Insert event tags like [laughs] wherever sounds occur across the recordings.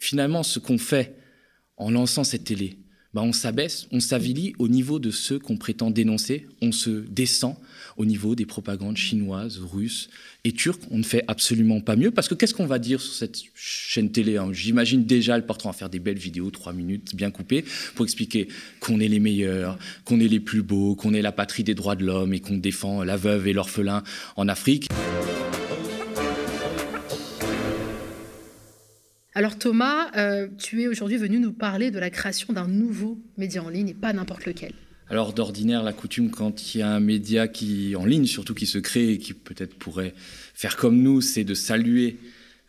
finalement, ce qu'on fait en lançant cette télé, bah, on s'abaisse, on s'avilit au niveau de ceux qu'on prétend dénoncer, on se descend au niveau des propagandes chinoises, russes et turques. On ne fait absolument pas mieux parce que qu'est-ce qu'on va dire sur cette chaîne télé hein? J'imagine déjà le portrait en faire des belles vidéos, trois minutes bien coupées, pour expliquer qu'on est les meilleurs, qu'on est les plus beaux, qu'on est la patrie des droits de l'homme et qu'on défend la veuve et l'orphelin en Afrique. Alors Thomas, euh, tu es aujourd'hui venu nous parler de la création d'un nouveau média en ligne et pas n'importe lequel. Alors d'ordinaire, la coutume, quand il y a un média qui en ligne, surtout qui se crée et qui peut-être pourrait faire comme nous, c'est de saluer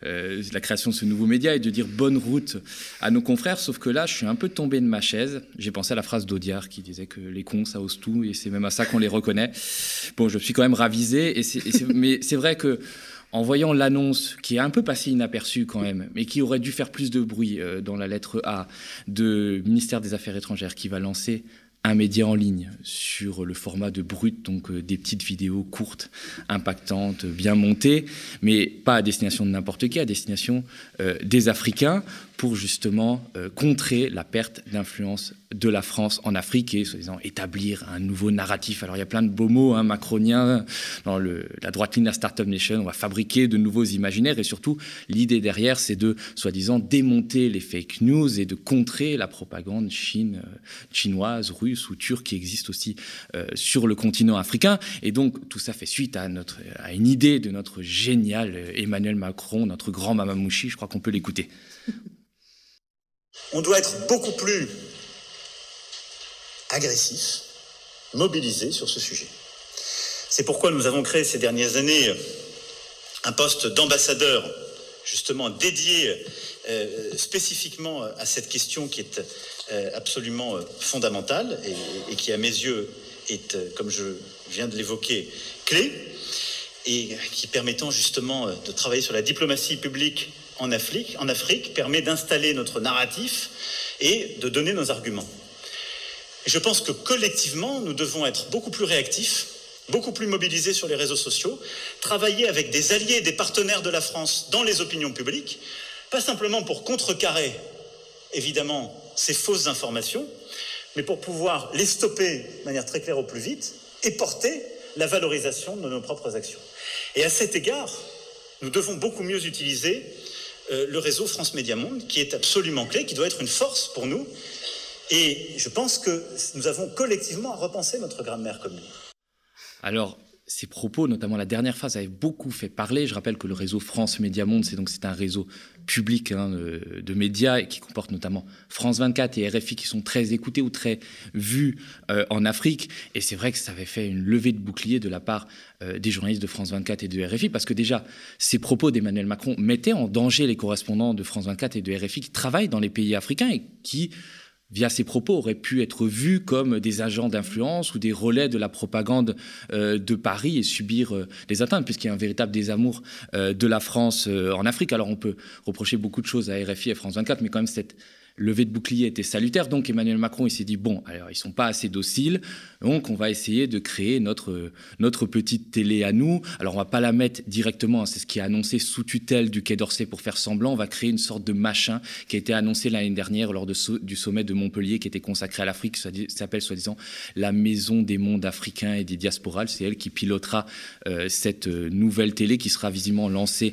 euh, la création de ce nouveau média et de dire bonne route à nos confrères. Sauf que là, je suis un peu tombé de ma chaise. J'ai pensé à la phrase d'Audiard qui disait que les cons, ça ose tout et c'est même à ça qu'on les reconnaît. Bon, je suis quand même ravisé. Et [laughs] mais c'est vrai que en voyant l'annonce qui est un peu passée inaperçue quand même, mais qui aurait dû faire plus de bruit euh, dans la lettre A de ministère des Affaires étrangères qui va lancer un média en ligne sur le format de brut, donc euh, des petites vidéos courtes, impactantes, bien montées, mais pas à destination de n'importe qui, à destination euh, des Africains, pour justement euh, contrer la perte d'influence de la France en Afrique et, soi-disant, établir un nouveau narratif. Alors il y a plein de beaux mots hein, macroniens dans la droite ligne de la Startup Nation. On va fabriquer de nouveaux imaginaires et surtout l'idée derrière, c'est de, soi-disant, démonter les fake news et de contrer la propagande chine, chinoise, russe ou turque qui existe aussi euh, sur le continent africain. Et donc tout ça fait suite à, notre, à une idée de notre génial Emmanuel Macron, notre grand Mamamouchi. Je crois qu'on peut l'écouter. On doit être beaucoup plus agressif, mobilisé sur ce sujet. C'est pourquoi nous avons créé ces dernières années un poste d'ambassadeur justement dédié euh, spécifiquement à cette question qui est euh, absolument fondamentale et, qui à mes yeux est, comme je viens de l'évoquer, clé et qui permettant justement de travailler sur la diplomatie publique en Afrique, en Afrique permet d'installer notre narratif et de donner nos arguments. Je pense que collectivement, nous devons être beaucoup plus réactifs, beaucoup plus mobilisés sur les réseaux sociaux, travailler avec des alliés, des partenaires de la France dans les opinions publiques, pas simplement pour contrecarrer, évidemment, ces fausses informations, mais pour pouvoir les stopper de manière très claire au plus vite et porter la valorisation de nos propres actions. Et à cet égard, nous devons beaucoup mieux utiliser euh, le réseau France Média Monde, qui est absolument clé, qui doit être une force pour nous. Et je pense que nous avons collectivement à repenser notre grammaire commune. Alors, ces propos, notamment la dernière phrase, avaient beaucoup fait parler. Je rappelle que le réseau France Média Monde, c'est donc c'est un réseau public hein, de, médias qui comporte notamment France 24 et RFI qui sont très écoutés ou très vus euh, en Afrique. Et c'est vrai que ça avait fait une levée de bouclier de la part euh, des journalistes de France 24 et de RFI parce que déjà ces propos d'Emmanuel Macron mettaient en danger les correspondants de France 24 et de RFI qui travaillent dans les pays africains et qui via ses propos, auraient pu être vus comme des agents d'influence ou des relais de la propagande euh, de Paris et subir euh, des atteintes, puisqu'il y a un véritable désamour euh, de la France en Afrique. Alors on peut reprocher beaucoup de choses à RFI et France 24, mais quand même cette levée de bouclier était salutaire. Donc Emmanuel Macron, il s'est dit, bon, alors ils sont pas assez dociles, donc on va essayer de créer notre, notre petite télé à nous. Alors on va pas la mettre directement, hein, c'est ce qui est annoncé sous tutelle du Quai d'Orsay pour faire semblant, on va créer une sorte de machin qui a été annoncé l'année dernière lors du sommet de Montpellier qui était consacré à l'Afrique, qui s'appelle soi-disant la Maison des mondes africains et des diasporales. C'est elle qui pilotera euh, cette euh, nouvelle télé qui sera visiblement lancée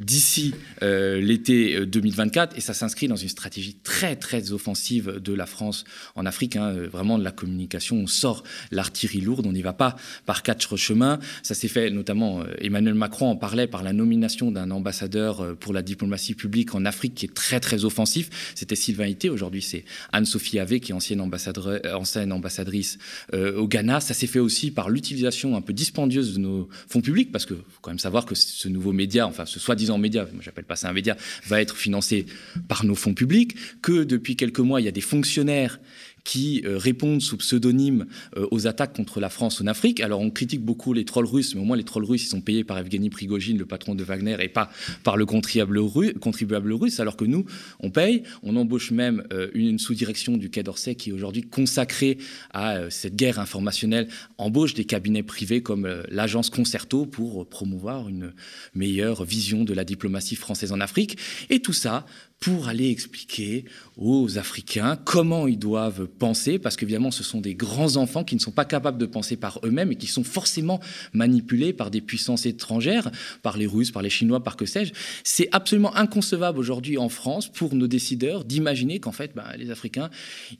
d'ici euh, l'été 2024 euh, et ça s'inscrit dans une stratégie très très offensive de la France en Afrique, hein, euh, vraiment de la communication, on sort l'artillerie lourde, on n'y va pas par quatre chemins. Ça s'est fait notamment, Emmanuel Macron en parlait par la nomination d'un ambassadeur pour la diplomatie publique en Afrique qui est très très offensif. C'était Sylvain Ité, aujourd'hui c'est Anne-Sophie Ave qui est ancienne, ancienne ambassadrice au Ghana. Ça s'est fait aussi par l'utilisation un peu dispendieuse de nos fonds publics parce que faut quand même savoir que ce nouveau média, enfin ce soi-disant en média, moi j'appelle pas ça un média, va être financé par nos fonds publics, que depuis quelques mois, il y a des fonctionnaires qui euh, répondent sous pseudonyme euh, aux attaques contre la France en Afrique. Alors on critique beaucoup les trolls russes, mais au moins les trolls russes, ils sont payés par Evgeny Prigogine, le patron de Wagner, et pas par le contribuable, russe, alors que nous, on paye. On embauche même euh, une, sous-direction du Quai d'Orsay qui est aujourd'hui consacrée à cette guerre informationnelle, embauche des cabinets privés comme l'agence Concerto pour promouvoir une meilleure vision de la diplomatie française en Afrique. Et tout ça pour aller expliquer aux Africains comment ils doivent penser, parce qu'évidemment, ce sont des grands enfants qui ne sont pas capables de penser par eux-mêmes et qui sont forcément manipulés par des puissances étrangères, par les Russes, par les Chinois, par que sais-je. C'est absolument inconcevable aujourd'hui en France pour nos décideurs d'imaginer qu'en fait, ben, les Africains,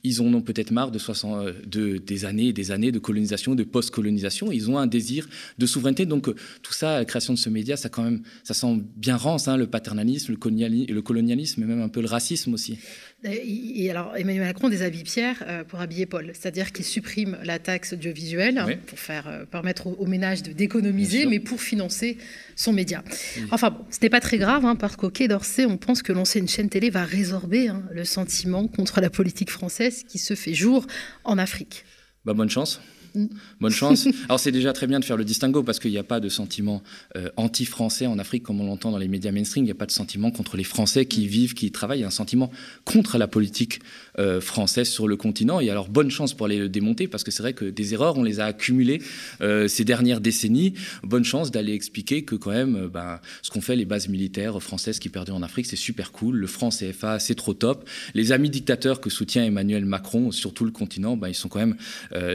ils en ont peut-être marre de, 60, de des années et des années de colonisation, de post-colonisation. Ils ont un désir de souveraineté. Donc tout ça, la création de ce média, ça quand même, ça sent bien rance, hein, le paternalisme, le colonialisme, et même un peu le racisme aussi. Et alors, Emmanuel Macron déshabille Pierre euh, pour habiller Paul, c'est-à-dire qu'il supprime la taxe audiovisuelle pour faire, euh, permettre aux, ménages d'économiser, mais pour financer son média. Enfin bon, ce n'est pas très grave, hein, parce qu'au Quai d'Orsay, on pense que lancer une chaîne télé va résorber hein, le sentiment contre la politique française qui se fait jour en Afrique. Bah, bonne chance. [laughs] Bonne chance. Alors c'est déjà très bien de faire le distinguo parce qu'il n'y a pas de sentiment euh, anti-français en Afrique comme on l'entend dans les médias mainstream. Il n'y a pas de sentiment contre les Français qui vivent, qui travaillent. Il y a un sentiment contre la politique euh, française sur le continent. Et alors bonne chance pour aller le démonter parce que c'est vrai que des erreurs, on les a accumulées euh, ces dernières décennies. Bonne chance d'aller expliquer que quand même, ben, ce qu'ont fait les bases militaires françaises qui perdaient en Afrique, c'est super cool. Le franc CFA, c'est trop top. Les amis dictateurs que soutient Emmanuel Macron sur tout le continent, ben, ils sont quand même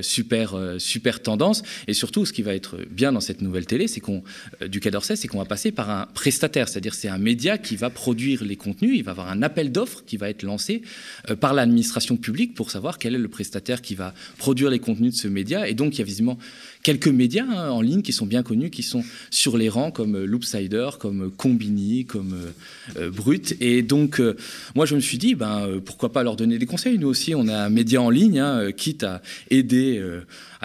super euh, super tendance. Et surtout, ce qui va être bien dans cette nouvelle télé, c'est qu'on, euh, du Quai d'Orsay, c'est qu'on va passer par un prestataire, c'est-à-dire c'est un média qui va produire les contenus. Il va avoir un appel d'offres qui va être lancé euh, par l'administration publique pour savoir quel est le prestataire qui va produire les contenus de ce média. Et donc, il y a visiblement quelques médias hein, en ligne qui sont bien connus, qui sont sur les rangs, comme Loopsider, comme Combini, comme Brut. Et donc, moi, je me suis dit, ben, pourquoi pas leur donner des conseils Nous aussi, on a un média en ligne, hein, quitte à aider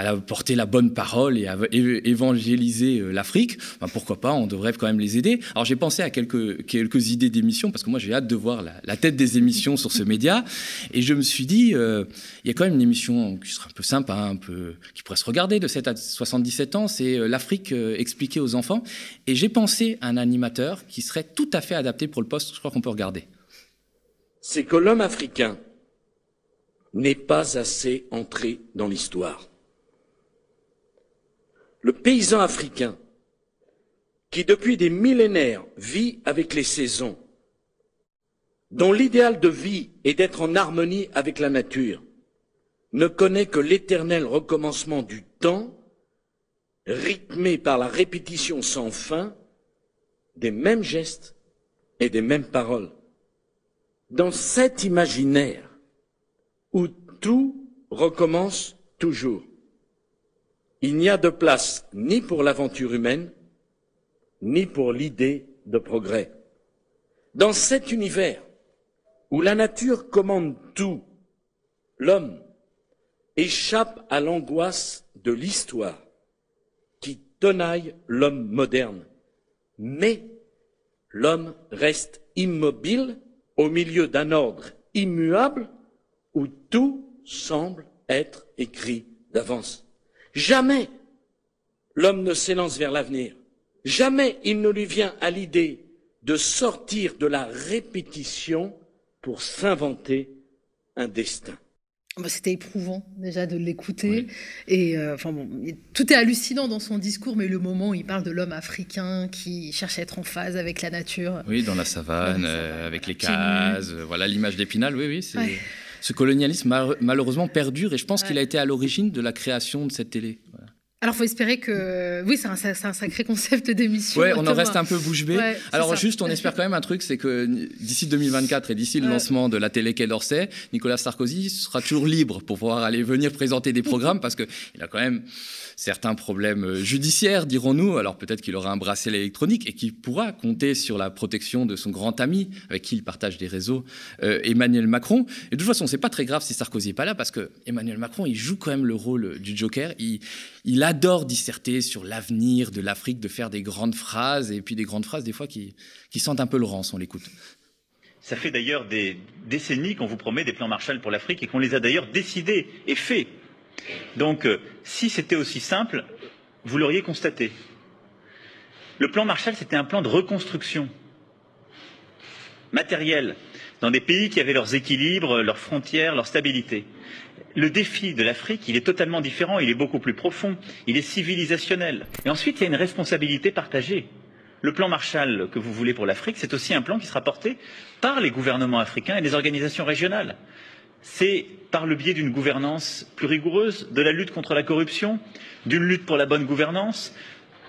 à porter la bonne parole et à évangéliser euh, l'Afrique, ben pourquoi pas, on devrait quand même les aider. Alors j'ai pensé à quelques, quelques idées d'émissions, parce que moi j'ai hâte de voir la, tête des émissions sur ce média, et je me suis dit, euh, il y a quand même une émission qui sera un peu sympa, un peu, qui pourrait se regarder de 7 à 77 ans, c'est euh, l'Afrique expliquée aux enfants, et j'ai pensé à un animateur qui serait tout à fait adapté pour le poste, je crois qu'on peut regarder. C'est que l'homme africain n'est pas assez entré dans l'histoire le paysan africain, qui depuis des millénaires vit avec les saisons, dont l'idéal de vie est d'être en harmonie avec la nature, ne connaît que l'éternel recommencement du temps, rythmé par la répétition sans fin des mêmes gestes et des mêmes paroles. Dans cet imaginaire où tout recommence toujours, il n'y a de place ni pour l'aventure humaine, ni pour l'idée de progrès. Dans cet univers où la nature commande tout, l'homme échappe à l'angoisse de l'histoire qui tenaille l'homme moderne. Mais l'homme reste immobile au milieu d'un ordre immuable où tout semble être écrit d'avance. Jamais l'homme ne s'élance vers l'avenir. Jamais il ne lui vient à l'idée de sortir de la répétition pour s'inventer un destin. Bah, c'était éprouvant déjà de l'écouter. Et euh, enfin bon, tout est hallucinant dans son discours, mais le moment où il parle de l'homme africain qui cherche à être en phase avec la nature. Oui, dans la savane, euh, avec les cases, voilà l'image d'Épinal, oui, oui. c'est ce colonialisme malheureusement perdure et je pense qu'il a été à l'origine de la création de cette télé. Alors, faut espérer que. Oui, c'est un, sacré concept d'émission. Ouais, on en reste un peu bouche bée. Alors, juste, on espère quand même un truc c'est que d'ici 2024 et d'ici le lancement de la télé Quai d'Orsay, Nicolas Sarkozy sera toujours libre pour pouvoir aller venir présenter des programmes parce qu'il a quand même certains problèmes euh, judiciaires, dirons-nous. Alors peut-être qu'il aura un bracelet électronique et qu'il pourra compter sur la protection de son grand ami avec qui il partage des réseaux, euh, Emmanuel Macron. Et de toute façon, c'est pas très grave si Sarkozy n'est pas là parce que Emmanuel Macron, il joue quand même le rôle du Joker. Il, il adore disserter sur l'avenir de l'Afrique, de faire des grandes phrases et puis des grandes phrases des fois qui, qui sentent un peu le rance, on l'écoute. Ça fait d'ailleurs des décennies qu'on vous promet des plans Marshall pour l'Afrique et qu'on les a d'ailleurs décidés et faits. Donc, euh, si c'était aussi simple, vous l'auriez constaté. Le plan Marshall, c'était un plan de reconstruction matérielle dans des pays qui avaient leurs équilibres, leurs frontières, leur stabilité. Le défi de l'Afrique, il est totalement différent, il est beaucoup plus profond, il est civilisationnel. Et ensuite, il y a une responsabilité partagée Le plan Marshall que vous voulez pour l'Afrique, c'est aussi un plan qui sera porté par les gouvernements africains et les organisations régionales. C'est par le biais d'une gouvernance plus rigoureuse, de la lutte contre la corruption, d'une lutte pour la bonne gouvernance,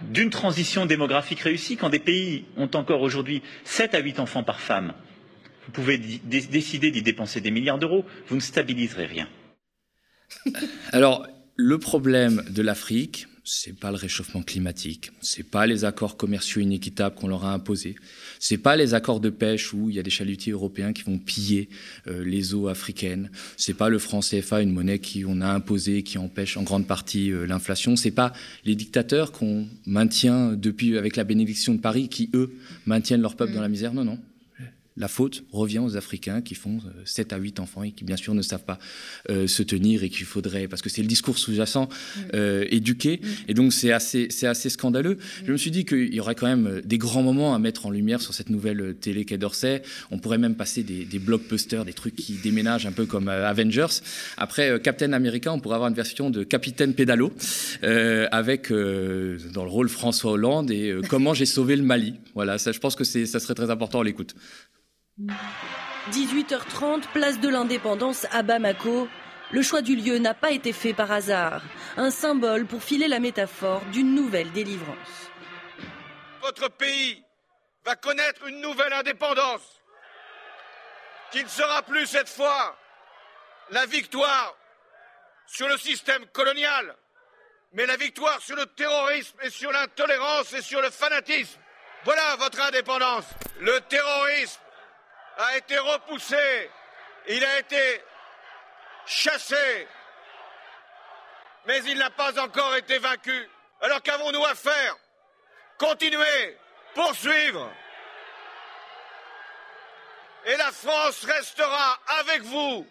d'une transition démographique réussie. Quand des pays ont encore aujourd'hui 7 à 8 enfants par femme, vous pouvez décider d'y dépenser des milliards d'euros, vous ne stabiliserez rien. Alors, le problème de l'Afrique, c'est pas le réchauffement climatique, c'est pas les accords commerciaux inéquitables qu'on leur a imposés, c'est pas les accords de pêche où il y a des chalutiers européens qui vont piller euh, les eaux africaines, c'est pas le franc CFA, une monnaie qui on a imposée qui empêche en grande partie euh, l'inflation, c'est pas les dictateurs qu'on maintient depuis avec la bénédiction de Paris qui eux maintiennent leur peuple dans la misère. Non, non, la faute revient aux Africains qui font 7 euh, à 8 enfants et qui, bien sûr, ne savent pas euh, se tenir et qu'il faudrait, parce que c'est le discours sous-jacent, mm. euh, éduquer. Mm. Et donc, c'est assez, c'est assez scandaleux. Mm. Je me suis dit qu'il y aurait quand même des grands moments à mettre en lumière sur cette nouvelle télé Quai d'Orsay. On pourrait même passer des, des, blockbusters, des trucs qui déménagent un peu comme Avengers. Après Captain America, on pourrait avoir une version de Capitaine Pédalo, avec, dans le rôle François Hollande, et Comment j'ai sauvé le Mali. Voilà, ça, je pense que ça serait très important à l'écoute. 18h30, place de l'indépendance à Bamako. Le choix du lieu n'a pas été fait par hasard. Un symbole pour filer la métaphore d'une nouvelle délivrance. Votre pays va connaître une nouvelle indépendance qui ne sera plus cette fois la victoire sur le système colonial, mais la victoire sur le terrorisme et sur l'intolérance et sur le fanatisme. Voilà votre indépendance. Le terrorisme a été repoussé, il a été chassé, mais il n'a pas encore été vaincu. Alors qu'avons-nous à faire? Continuer, poursuivre. Et la France restera avec vous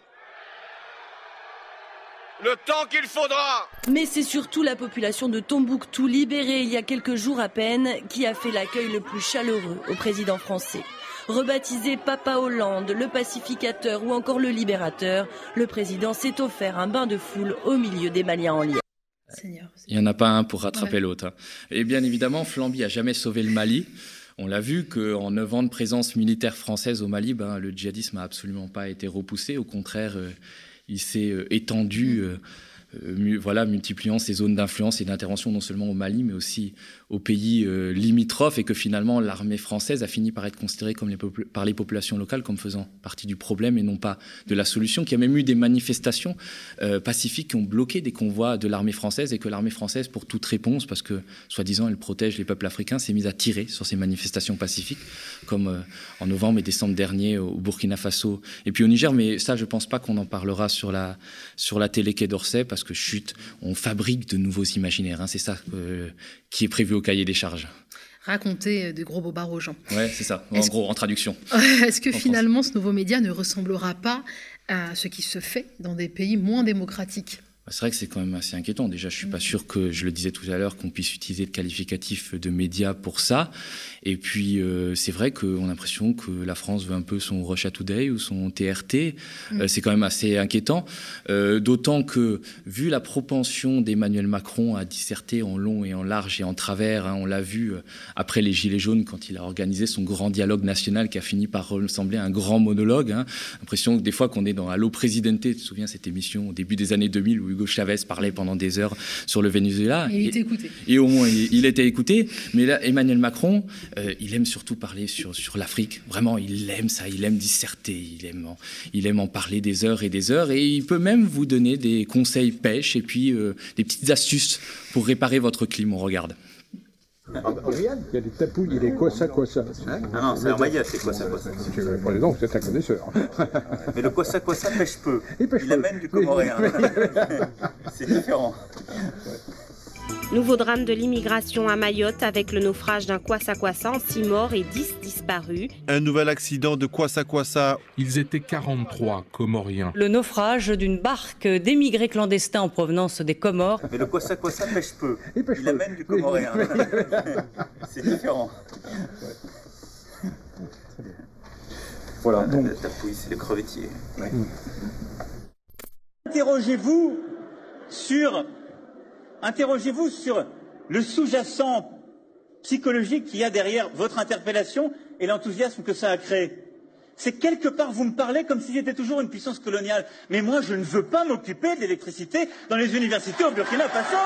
le temps qu'il faudra. Mais c'est surtout la population de Tombouctou, libérée il y a quelques jours à peine, qui a fait l'accueil le plus chaleureux au président français. Rebaptisé Papa Hollande, le pacificateur ou encore le libérateur, le président s'est offert un bain de foule au milieu des Maliens en lien. Il n'y en a pas un pour rattraper l'autre. Hein. Et bien évidemment, Flamby a jamais sauvé le Mali. On l'a vu qu'en neuf ans de présence militaire française au Mali, ben, le djihadisme n'a absolument pas été repoussé. Au contraire, euh, il s'est euh, étendu. Euh, voilà, multipliant ces zones d'influence et d'intervention non seulement au Mali, mais aussi aux pays euh, limitrophes et que finalement l'armée française a fini par être considérée comme par les populations locales comme faisant partie du problème et non pas de la solution, qu'il y a même eu des manifestations euh, pacifiques qui ont bloqué des convois de l'armée française et que l'armée française, pour toute réponse, parce que soi-disant elle protège les peuples africains, s'est mise à tirer sur ces manifestations pacifiques, comme euh, en novembre et décembre dernier au Burkina Faso et puis au Niger. Mais ça, je pense pas qu'on en parlera sur la, sur la télé Quai d'Orsay, parce que chute, on fabrique de nouveaux imaginaires. Hein. C'est ça qui est prévu au cahier des charges raconter euh, des gros bobards aux gens. Ouais, c'est ça, en gros, en traduction. [laughs] Est-ce que finalement ce nouveau média ne ressemblera pas à ce qui se fait dans des pays moins démocratiques? C'est vrai que c'est quand même assez inquiétant. Déjà, je suis pas sûr que, je le disais tout à l'heure, qu'on puisse utiliser le qualificatif de média pour ça. Et puis, euh, c'est vrai qu'on a l'impression que la France veut un peu son Russia Today ou son TRT. Mm. Euh, c'est quand même assez inquiétant. Euh, D'autant que, vu la propension d'Emmanuel Macron à disserter en long et en large et en travers, hein, on l'a vu après les Gilets jaunes quand il a organisé son grand dialogue national qui a fini par ressembler à un grand monologue. Hein. L'impression que des fois qu'on est dans Allo Presidente, tu te souviens cette émission au début des années 2000 où Hugo Chavez parlait pendant des heures sur le Venezuela. Et il était écouté. Et au moins, il, était écouté. Mais là, Emmanuel Macron, euh, il aime surtout parler sur, sur l'Afrique. Vraiment, il aime ça. Il aime disserter. Il aime, il aime en parler des heures et des heures. Et il peut même vous donner des conseils pêche et puis euh, des petites astuces pour réparer votre clim. On regarde. Ah, il y a des tapouilles, il est quoi ça, quoi ça hein Ah non, c'est un maillot, c'est quoi ça, quoi ça Donc, vous êtes un connaisseur. [laughs] Mais le quoi ça, quoi ça pêche peu. Il, pêche il amène du comoréen. [laughs] c'est différent. Nouveau drame de l'immigration à Mayotte avec le naufrage d'un Kwasa-Kwasa, 6 morts et 10 disparus. Un nouvel accident de Kwasa-Kwasa. Ils étaient 43 Comoriens. Le naufrage d'une barque d'émigrés clandestins en provenance des Comores. Mais le Kwasa-Kwasa pêche peu. Il, pêche amène du comoréen. [laughs] C'est différent. Voilà. Donc... La tapouille, c'est le crevettier. Ouais. Interrogez-vous sur Interrogez-vous sur le sous-jacent psychologique qu'il y a derrière votre interpellation et l'enthousiasme que ça a créé. C'est quelque part, vous me parlez comme si j'étais toujours une puissance coloniale. Mais moi, je ne veux pas m'occuper de l'électricité dans les universités au Burkina Faso.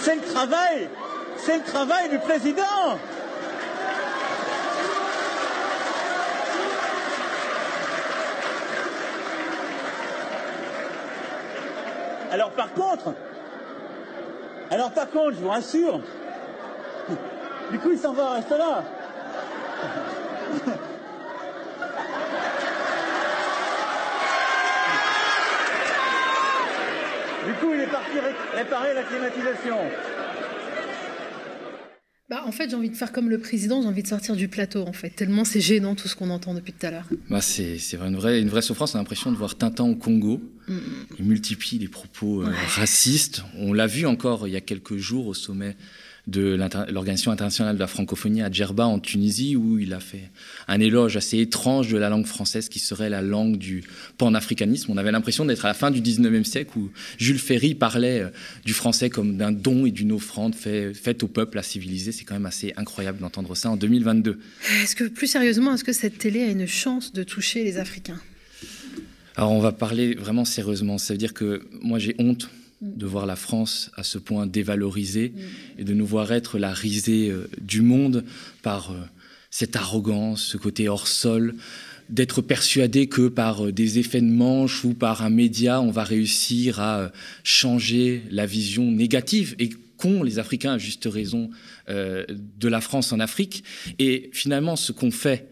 C'est le travail, c'est le travail du président. Alors par contre, alors par contre, je vous rassure, [laughs] du coup il s'en va, reste là. [laughs] Du coup, il est parti réparer la climatisation. En fait, j'ai envie de faire comme le président, j'ai envie de sortir du plateau, en fait, tellement c'est gênant tout ce qu'on entend depuis tout à l'heure. Bah, c'est une vraie, une vraie souffrance, on a l'impression de voir Tintin au Congo. Mm. Il multiplie les propos euh, racistes. On l'a vu encore il y a quelques jours au sommet de l'Organisation internationale de la francophonie à Djerba en Tunisie, où il a fait un éloge assez étrange de la langue française qui serait la langue du panafricanisme. On avait l'impression d'être à la fin du 19e siècle où Jules Ferry parlait euh, du français comme d'un don et d'une offrande faite au peuple à civiliser. C'est quand même assez incroyable d'entendre ça en 2022. Est-ce que, plus sérieusement, est-ce que cette télé a une chance de toucher les Africains? Alors on va parler vraiment sérieusement. Ça veut dire que moi j'ai honte de voir la France à ce point dévalorisée et de nous voir être la risée euh, du monde par euh, cette arrogance, ce côté hors sol, d'être persuadé que par euh, des effets de manche ou par un média, on va réussir à changer la vision négative et qu'ont les Africains à juste raison de la France en Afrique. Et finalement, ce qu'on fait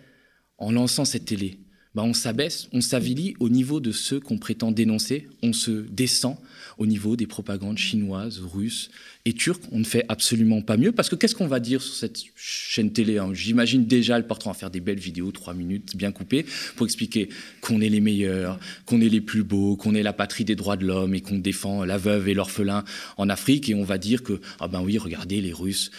en lançant cette télé, bah, on s'abaisse, on s'avilit au niveau de ceux qu'on prétend dénoncer, on se descend au niveau des propagandes chinoises, russes et turques. On ne fait absolument pas mieux parce que qu'est-ce qu'on va dire sur cette chaîne télé hein? J'imagine déjà le portrait en faire des belles vidéos, trois minutes, bien coupées, pour expliquer qu'on est les meilleurs, qu'on est les plus beaux, qu'on est la patrie des droits de l'homme et qu'on défend la veuve et l'orphelin en Afrique. Et on va dire que, ah ben oui, regardez, les Russes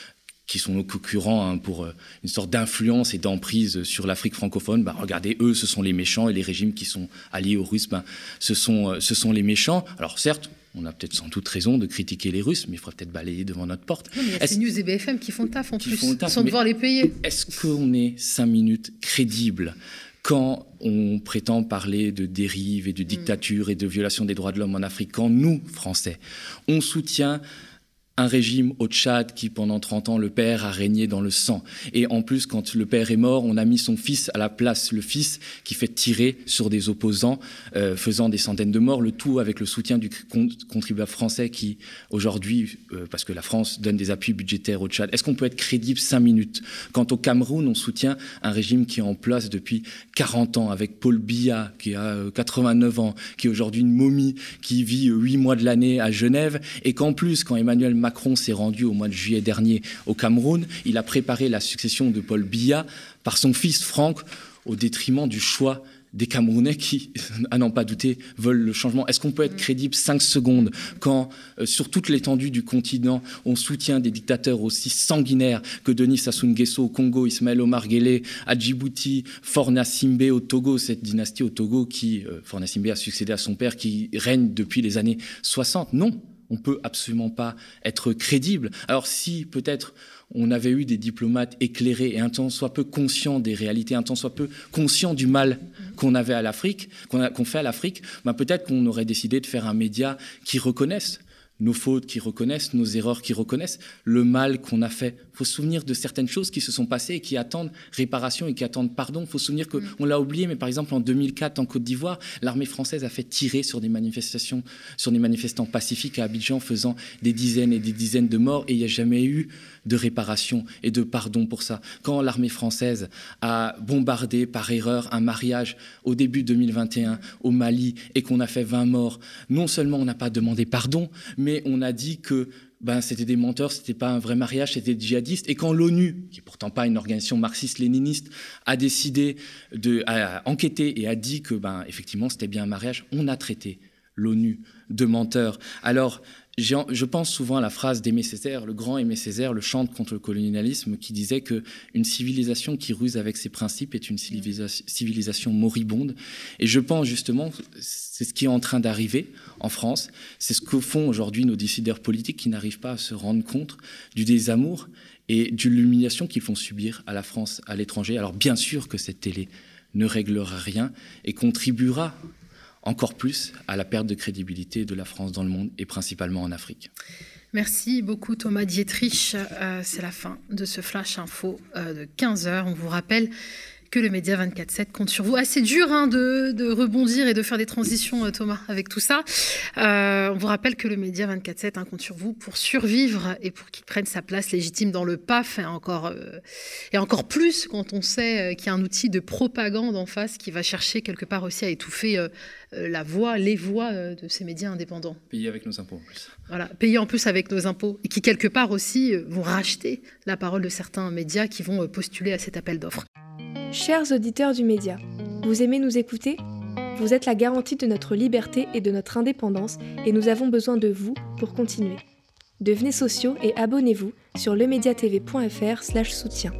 qui sont nos concurrents hein, pour euh, une sorte d'influence et d'emprise sur l'Afrique francophone, bah, regardez, eux, ce sont les méchants, et les régimes qui sont alliés aux Russes, ben, ce, sont, euh, ce sont les méchants. Alors certes, on a peut-être sans doute raison de critiquer les Russes, mais il faudrait peut-être balayer devant notre porte. Non, mais il y a News et BFM qui font le taf en plus, sans devoir les payer. Est-ce qu'on est cinq minutes crédibles quand on prétend parler de dérive et de dictature et de violation des droits de l'homme en Afrique, quand nous, Français, on soutient un régime au Tchad qui, pendant 30 ans, le père a régné dans le sang. Et en plus, quand le père est mort, on a mis son fils à la place, le fils qui fait tirer sur des opposants, euh, faisant des centaines de morts, le tout avec le soutien du contribuable français qui, aujourd'hui, euh, parce que la France donne des appuis budgétaires au Tchad, est-ce qu'on peut être crédible cinq minutes? Quant au Cameroun, on soutient un régime qui est en place depuis 40 ans, avec Paul Biya, qui a 89 euh, ans, qui est aujourd'hui une momie, qui vit 8 mois de l'année à Genève, et qu'en plus, quand Emmanuel Macron s'est rendu au mois de juillet dernier au Cameroun. Il a préparé la succession de Paul Biya par son fils Franck au détriment du choix des Camerounais qui, [laughs] à n'en pas douter, veulent le changement. Est-ce qu'on peut être crédible cinq secondes quand, euh, sur toute l'étendue du continent, on soutient des dictateurs aussi sanguinaires que Denis Sassou Nguesso au Congo, Ismaël Omar Guelleh à Djibouti, Forna Simbe au Togo, cette dynastie au Togo qui, euh, Forna Simbe a succédé à son père, qui règne depuis les années 60 Non, on peut absolument pas être crédible. Alors si peut-être on avait eu des diplomates éclairés et un temps soit peu conscients des réalités, un temps soit peu conscients du mal qu'on avait à l'Afrique, qu'on fait à l'Afrique, ben peut-être qu'on aurait décidé de faire un média qui reconnaisse nos fautes qui reconnaissent, nos erreurs qui reconnaissent, le mal qu'on a fait. Il faut se souvenir de certaines choses qui se sont passées et qui attendent réparation et qui attendent pardon. Il faut se souvenir qu'on mm. l'a oublié, mais par exemple en 2004 en Côte d'Ivoire, l'armée française a fait tirer sur des manifestations, sur des manifestants pacifiques à Abidjan, faisant des dizaines et des dizaines de morts, et il n'y a jamais eu de réparation et de pardon pour ça. Quand l'armée française a bombardé par erreur un mariage au début 2021 au Mali et qu'on a fait 20 morts, non seulement on n'a pas demandé pardon, mais on a dit que ben, c'était des menteurs, c'était pas un vrai mariage, c'était des djihadistes. Et quand l'ONU, qui est pourtant pas une organisation marxiste-léniniste, a décidé de enquêter et a dit que ben, effectivement c'était bien un mariage, on a traité l'ONU de menteur. Alors je pense souvent à la phrase d'Aimé Césaire, le grand Aimé Césaire, le chante contre le colonialisme, qui disait que une civilisation qui ruse avec ses principes est une civilisation moribonde. Et je pense justement, c'est ce qui est en train d'arriver en France. C'est ce que font aujourd'hui nos décideurs politiques qui n'arrivent pas à se rendre compte du désamour et de l'humiliation qu'ils font subir à la France, à l'étranger. Alors bien sûr que cette télé ne réglera rien et contribuera encore plus à la perte de crédibilité de la France dans le monde et principalement en Afrique. Merci beaucoup Thomas Dietrich. Euh, c'est la fin de ce flash info euh, de 15 heures. On vous rappelle que le Média 24-7 compte sur vous. Assez dur hein, de, rebondir et de faire des transitions, euh, Thomas, avec tout ça. on vous rappelle que le Média 24-7 hein, compte sur vous pour survivre et pour qu'il prenne sa place légitime dans le PAF et encore, et encore plus quand on sait qu'il y a un outil de propagande en face qui va chercher quelque part aussi à étouffer euh, la voix, les voix euh, de ces médias indépendants. Payés avec nos impôts en plus. Voilà, payés en plus avec nos impôts et qui quelque part aussi euh, vont racheter la parole de certains médias qui vont postuler à cet appel d'offres. Chers auditeurs du média, vous aimez nous écouter? Vous êtes la garantie de notre liberté et de notre indépendance et nous avons besoin de vous pour continuer. Devenez sociaux et abonnez-vous sur lemediatv.fr/soutien.